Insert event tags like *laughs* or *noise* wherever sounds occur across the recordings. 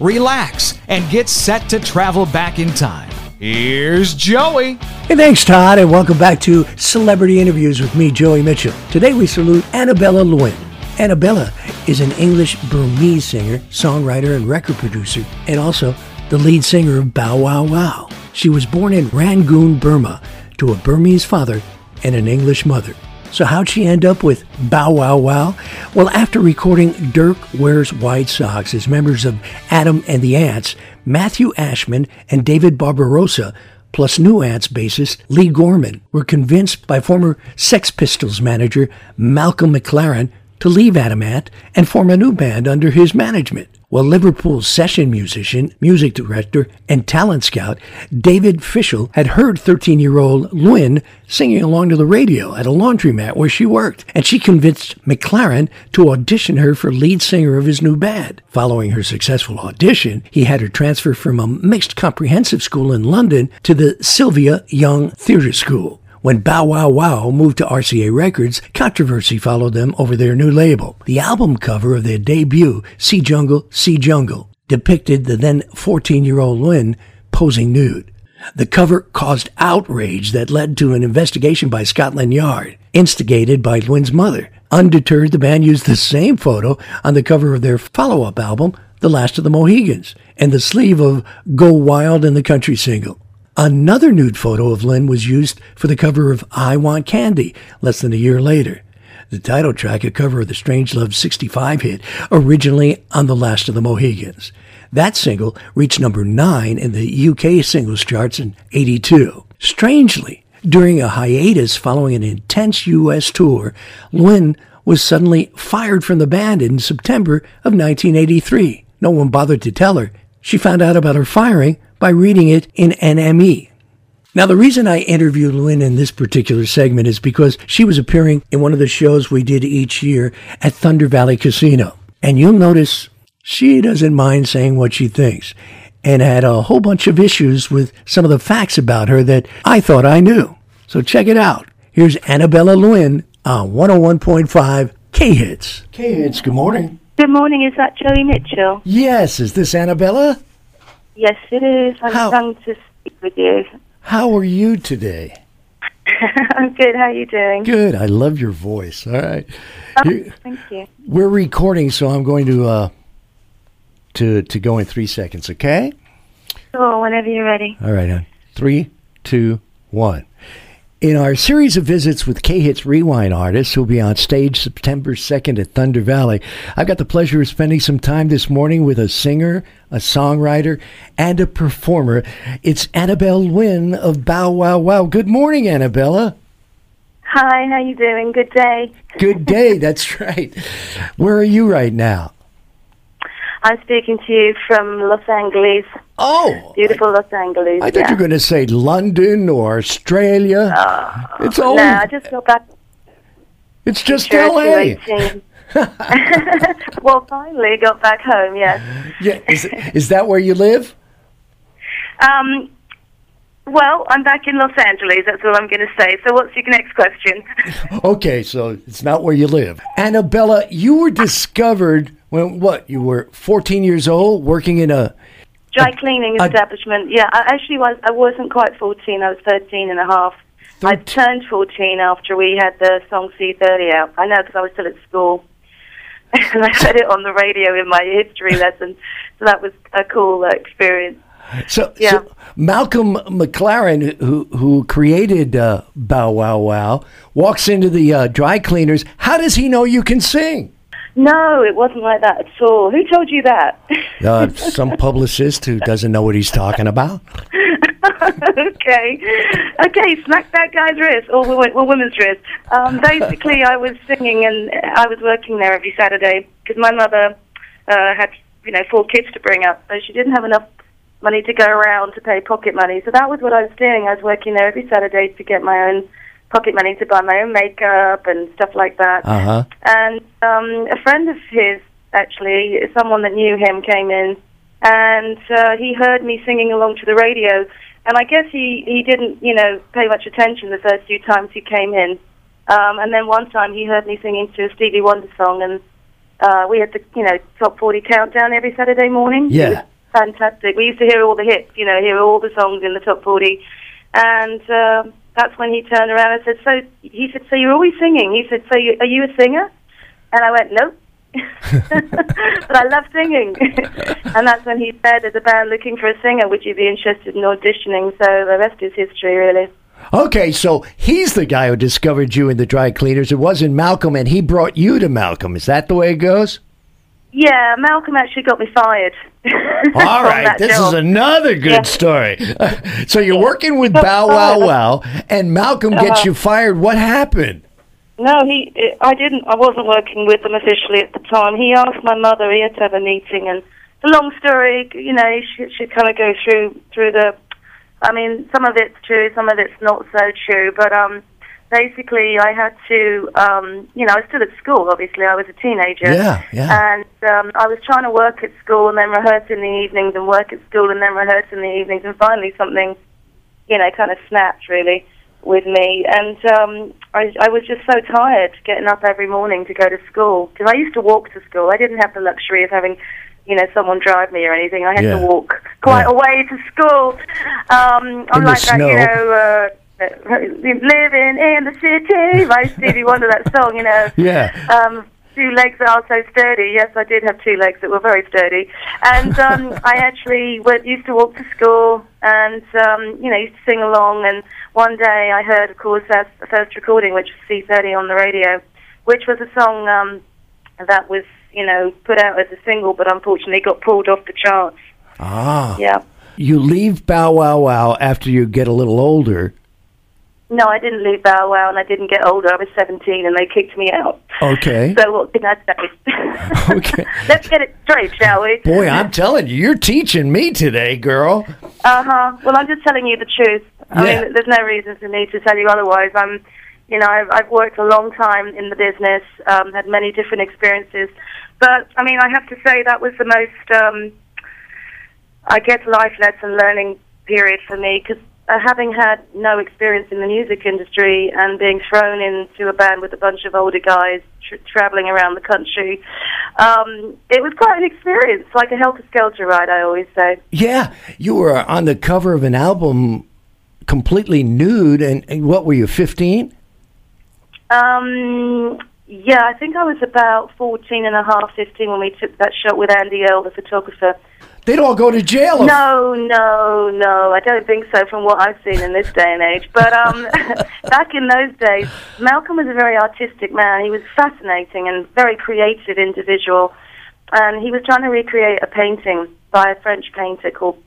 relax, and get set to travel back in time. Here's Joey. Hey, thanks, Todd, and welcome back to Celebrity Interviews with me, Joey Mitchell. Today we salute Annabella Lwin. Annabella is an English Burmese singer, songwriter, and record producer, and also the lead singer of Bow Wow Wow. She was born in Rangoon, Burma, to a Burmese father and an English mother. So, how'd she end up with Bow Wow Wow? Well, after recording Dirk Wears White Socks as members of Adam and the Ants, Matthew Ashman and David Barbarossa, plus New Ants bassist Leigh Gorman, were convinced by former Sex Pistols manager Malcolm McLaren to leave Adam Ant and form a new band under his management. Well, Liverpool's session musician, music director, and talent scout David Fishel had heard 13 year old Lwin singing along to the radio at a laundromat where she worked, and she convinced McLaren to audition her for lead singer of his new band. Following her successful audition, he had her transfer from a mixed comprehensive school in London to the Sylvia Young Theatre School. When Bow Wow Wow moved to RCA Records, controversy followed them over their new label. The album cover of their debut, See Jungle, See Jungle, depicted the then 14 year old Lwin posing nude. The cover caused outrage that led to an investigation by Scotland Yard, instigated by Lwin's mother. Undeterred, the band used the same photo on the cover of their follow up album, The Last of the Mohegans, and the sleeve of Go Wild in the Country single. Another nude photo of Lwin was used for the cover of I Want Candy less than a year later. The title track, a cover of the Strangelove 65 hit, originally on The Last of the Mohegans. That single reached number 9 in the UK singles charts in 82. Strangely, during a hiatus following an intense US tour, Lwin was suddenly fired from the band in September of 1983. No one bothered to tell her. She found out about her firing by reading it in NME. Now, the reason I interviewed Lwin in this particular segment is because she was appearing in one of the shows we did each year at Thunder Valley Casino. And you'll notice she doesn't mind saying what she thinks and had a whole bunch of issues with some of the facts about her that I thought I knew. So check it out. Here's Annabella Lwin on 101.5 K Hits. K Hits, good morning. Good morning. Is that Joey Mitchell? Yes, is this Annabella? Yes, it is. I'm How- glad to speak with you. How are you today? *laughs* I'm good. How are you doing? Good. I love your voice. All right. You- Thank you. We're recording, so I'm going to uh to to go in three seconds. Okay. Sure, whenever you're ready. All right. Three, two, one. In our series of visits with K Hits Rewind artists who'll be on stage September 2nd at Thunder Valley, I've got the pleasure of spending some time this morning with a singer, a songwriter, and a performer. It's Annabelle Lwin of Bow Wow Wow. Good morning, Annabella. Hi, how you doing? Good day. Good day. *laughs* That's right. Where are you right now? I'm speaking to you from Los Angeles. Oh, Beautiful Los Angeles. I thought yeah. you were going to say London or Australia. it's all. No, I just got back it's just L.A. 18. well, finally got back home, yes. Yeah, is, is that where you live? Um, well, I'm back in Los Angeles. That's all I'm going to say. So, what's your next question? *laughs* Okay, so it's not where you live. Annabella, you were discovered when what? You were 14 years old, working in a. Dry cleaning I- establishment. Yeah, I actually was. I wasn't quite 14. I was 13 and a half. I turned 14 after we had the song C30 out. I know because I was still at school. *laughs* and I heard it on the radio in my history *laughs* lesson. So that was a cool uh, experience. So, Yeah. so Malcolm McLaren, who who created uh, Bow Wow Wow, walks into the uh, dry cleaners. How does he know you can sing? No, it wasn't like that at all. Who told you that? Uh, some *laughs* publicist who doesn't know what he's talking about. *laughs* okay, okay, smack that guy's wrist or, or woman's wrist. Um, basically, I was singing and I was working there every Saturday because my mother uh, had you know four kids to bring up, so she didn't have enough money to go around to pay pocket money. So that was what I was doing. I was working there every Saturday to get my own pocket money to buy my own makeup and stuff like that. Uh huh. And um, a friend of his, actually, someone that knew him, came in, and uh, he heard me singing along to the radio. And I guess he he didn't, you know, pay much attention the first few times he came in. Um, and then one time he heard me singing to a Stevie Wonder song, and uh, we had the, you know, top 40 countdown every Saturday morning. Yeah. Fantastic. We used to hear all the hits, you know, hear all the songs in the top 40. And uh, that's when he turned around and said, "So," he said, "So you're always singing?" He said, "So you, are you a singer?" And I went, "Nope." *laughs* but I love singing. *laughs* and that's when he said, there's a band looking for a singer, would you be interested in auditioning? So the rest is history, really. Okay, so he's the guy who discovered you in the dry cleaners. It wasn't Malcolm, and he brought you to Malcolm. Is that the way it goes? Yeah, Malcolm actually got me fired. *laughs* All right, this job. is another good Yeah. story. *laughs* so you're working with Bow Wow Wow, and Malcolm gets Uh-huh. you fired. What happened? No, he. I didn't. I wasn't working with them officially at the time. He asked my mother. He had to have a meeting, and it's a long story. You know, should kind of go through through the. I mean, some of it's true, some of it's not so true. But um, basically, I had to. Um, you know, I was still at school. Obviously, I was a teenager. Yeah, yeah. And um, I was trying to work at school and then rehearse in the evenings, and work at school and then rehearse in the evenings, and finally something, you know, kind of snapped really with me, and um, I, I was just so tired getting up every morning to go to school because I used to walk to school. I didn't have the luxury of having, you know, someone drive me or anything. I had Yeah. to walk quite Yeah. a way to school. Um, In I'm the like that, snow. you know. Uh, living in the city by Stevie Wonder, that song, you know. *laughs* Yeah. Um, two legs that are so sturdy. Yes, I did have two legs that were very sturdy, and um, *laughs* I actually went, used to walk to school and um, you know used to sing along. And one day I heard, of course, the first recording, which was C30 on the radio, which was a song um, that was you know put out as a single, but unfortunately got pulled off the charts. Ah. Yeah. You leave Bow Wow Wow after you get a little older. No, I didn't leave Bow Wow, and I didn't get older. I was 17, and they kicked me out. Okay. So what can I say? *laughs* Okay. *laughs* Let's get it straight, shall we? Boy, I'm telling you, you're teaching me today, girl. Uh huh. Well, I'm just telling you the truth. I Yeah. mean, there's no reason for me to tell you otherwise. I'm, you know, I've, I've worked a long time in the business, um, had many different experiences, but I mean, I have to say that was the most, um, I guess, life lesson learning period for me because. Uh, having had no experience in the music industry and being thrown into a band with a bunch of older guys tr- traveling around the country, um, it was quite an experience, like a helter skelter ride. I always say. Yeah, you were on the cover of an album completely nude, and, and what were you, 15? Um, yeah, I think I was about 14 and a half, 15 when we took that shot with Andy Earl, the photographer. They'd all go to jail. No, no, no, I don't think so from what I've seen in this day and age. But um, *laughs* back in those days, Malcolm was a very artistic man. He was fascinating and very creative individual. And he was trying to recreate a painting by a French painter called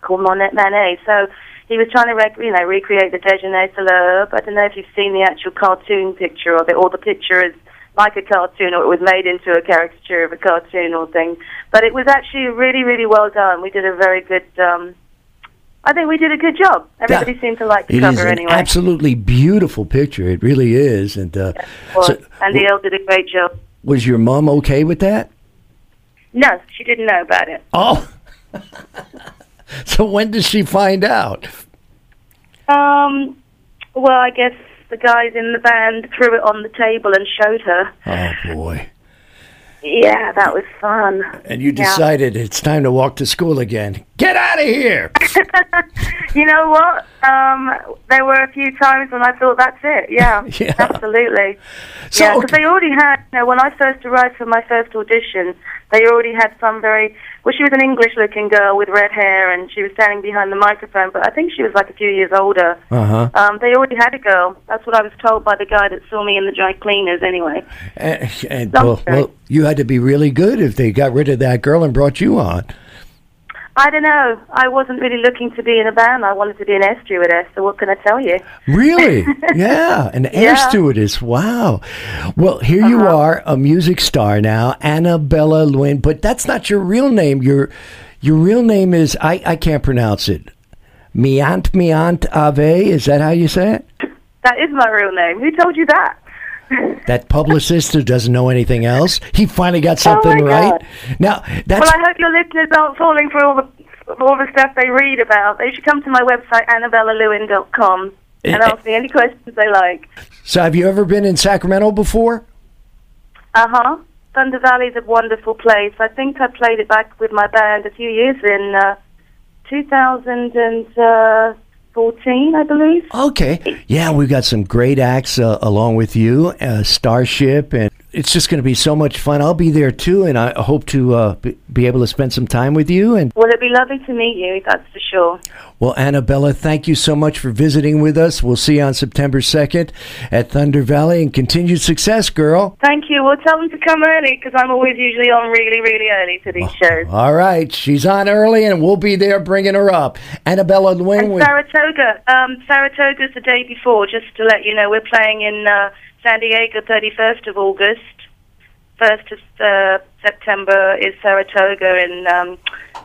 called Monet Manet. So he was trying to, rec- you know, recreate the Déjeuner sur l'herbe. I don't know if you've seen the actual cartoon picture of it, or the picture is like a cartoon, or it was made into a caricature of a cartoon or thing. But it was actually really, really well done. We did a very good. Um, I think we did a good job. Everybody seemed to like the It is cover an anyway. absolutely beautiful picture. It really is. And uh, Well, so, Andy Earl did a great job. was your mom okay with that? No, she didn't know about it. Oh. *laughs* so when did she find out? Um, well, I guess the guys in the band threw it on the table and showed her. Oh boy. Yeah, that was fun. And you Yeah. decided it's time to walk to school again. Get out of here. *laughs* You know what? Um, there were a few times when I thought that's it. Yeah, *laughs* Yeah. absolutely. So, yeah, because okay. they already had. You know, when I first arrived for my first audition, they already had some very. Well, she was an English-looking girl with red hair, and she was standing behind the microphone. But I think she was like a few years older. Uh-huh. Um, they already had a girl. That's what I was told by the guy that saw me in the dry cleaners. Anyway. And, and well, well, you had to be really good if they got rid of that girl and brought you on. I don't know. I wasn't really looking to be in a band. I wanted to be an air stewardess. So what can I tell you? Really? *laughs* yeah, an air Yeah. stewardess. Wow. Well, here you Uh-huh. are, a music star now, Annabella Lwin, but that's not your real name. You're Your real name is I, I can't pronounce it. Myant Myant Aye. Is that how you say it? That is my real name. Who told you that? That publicist who doesn't know anything else. He finally got something Oh right. God. Now that's Well, I hope your listeners aren't falling for all the all the stuff they read about. They should come to my website, annabellalwin.com, and Eh, eh. ask me any questions they like. so. Have you ever been in Sacramento before? Uh huh. Thunder Valley's a wonderful place. I think I played it back with my band a few years in uh two thousand uh, 2014, I believe. Okay. Yeah, we've got some great acts uh, along with you, uh, Starship, and it's just going to be so much fun. I'll be there too, and I hope to uh, be- able to spend some time with you. And Well, it'd be lovely to meet you, that's for sure. well, Annabella, thank you so much for visiting with us. We'll see you on September 2nd at Thunder Valley, and continued success, girl. Thank you. Well, tell them to come early because I'm always usually on really, really early to these shows. All right, she's on early, and we'll be there bringing her up. Annabella Lwin And Saratoga. Um, Saratoga's the day before, just to let you know. We're playing in uh, San Diego 31st of August. 1st of uh, September is Saratoga in um,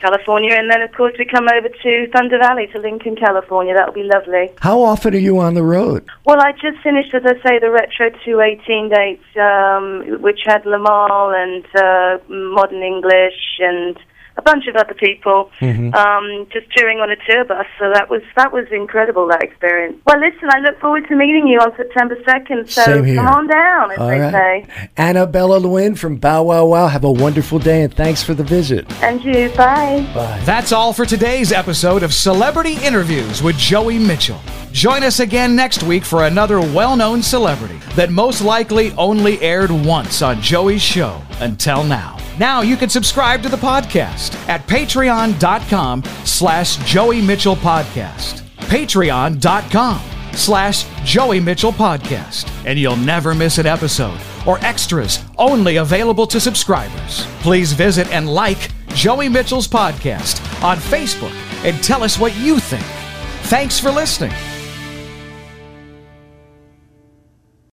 California. And then, of course, we come over to Thunder Valley to Lincoln, California. That'll be lovely. How often are you on the road? Well, I just finished, as I say, the Retro 218 dates, um, which had Limahl and uh, Modern English and a bunch of other people, um, just touring on a tour bus. So that was that was incredible that experience. Well, listen, I look forward to meeting you on September 2nd. So Same here. come on down, as All they right. say. Annabella Lwin from Bow Wow Wow. Have a wonderful day, and thanks for the visit. And you, bye. bye. That's all for today's episode of Celebrity Interviews with Joey Mitchell. Join us again next week for another well known celebrity that most likely only aired once on Joey's show until now. Now you can subscribe to the podcast at patreon.com slash Joey Mitchell Podcast. Patreon.com slash Joey Mitchell Podcast. And you'll never miss an episode or extras only available to subscribers. Please visit and like Joey Mitchell's podcast on Facebook and tell us what you think. Thanks for listening.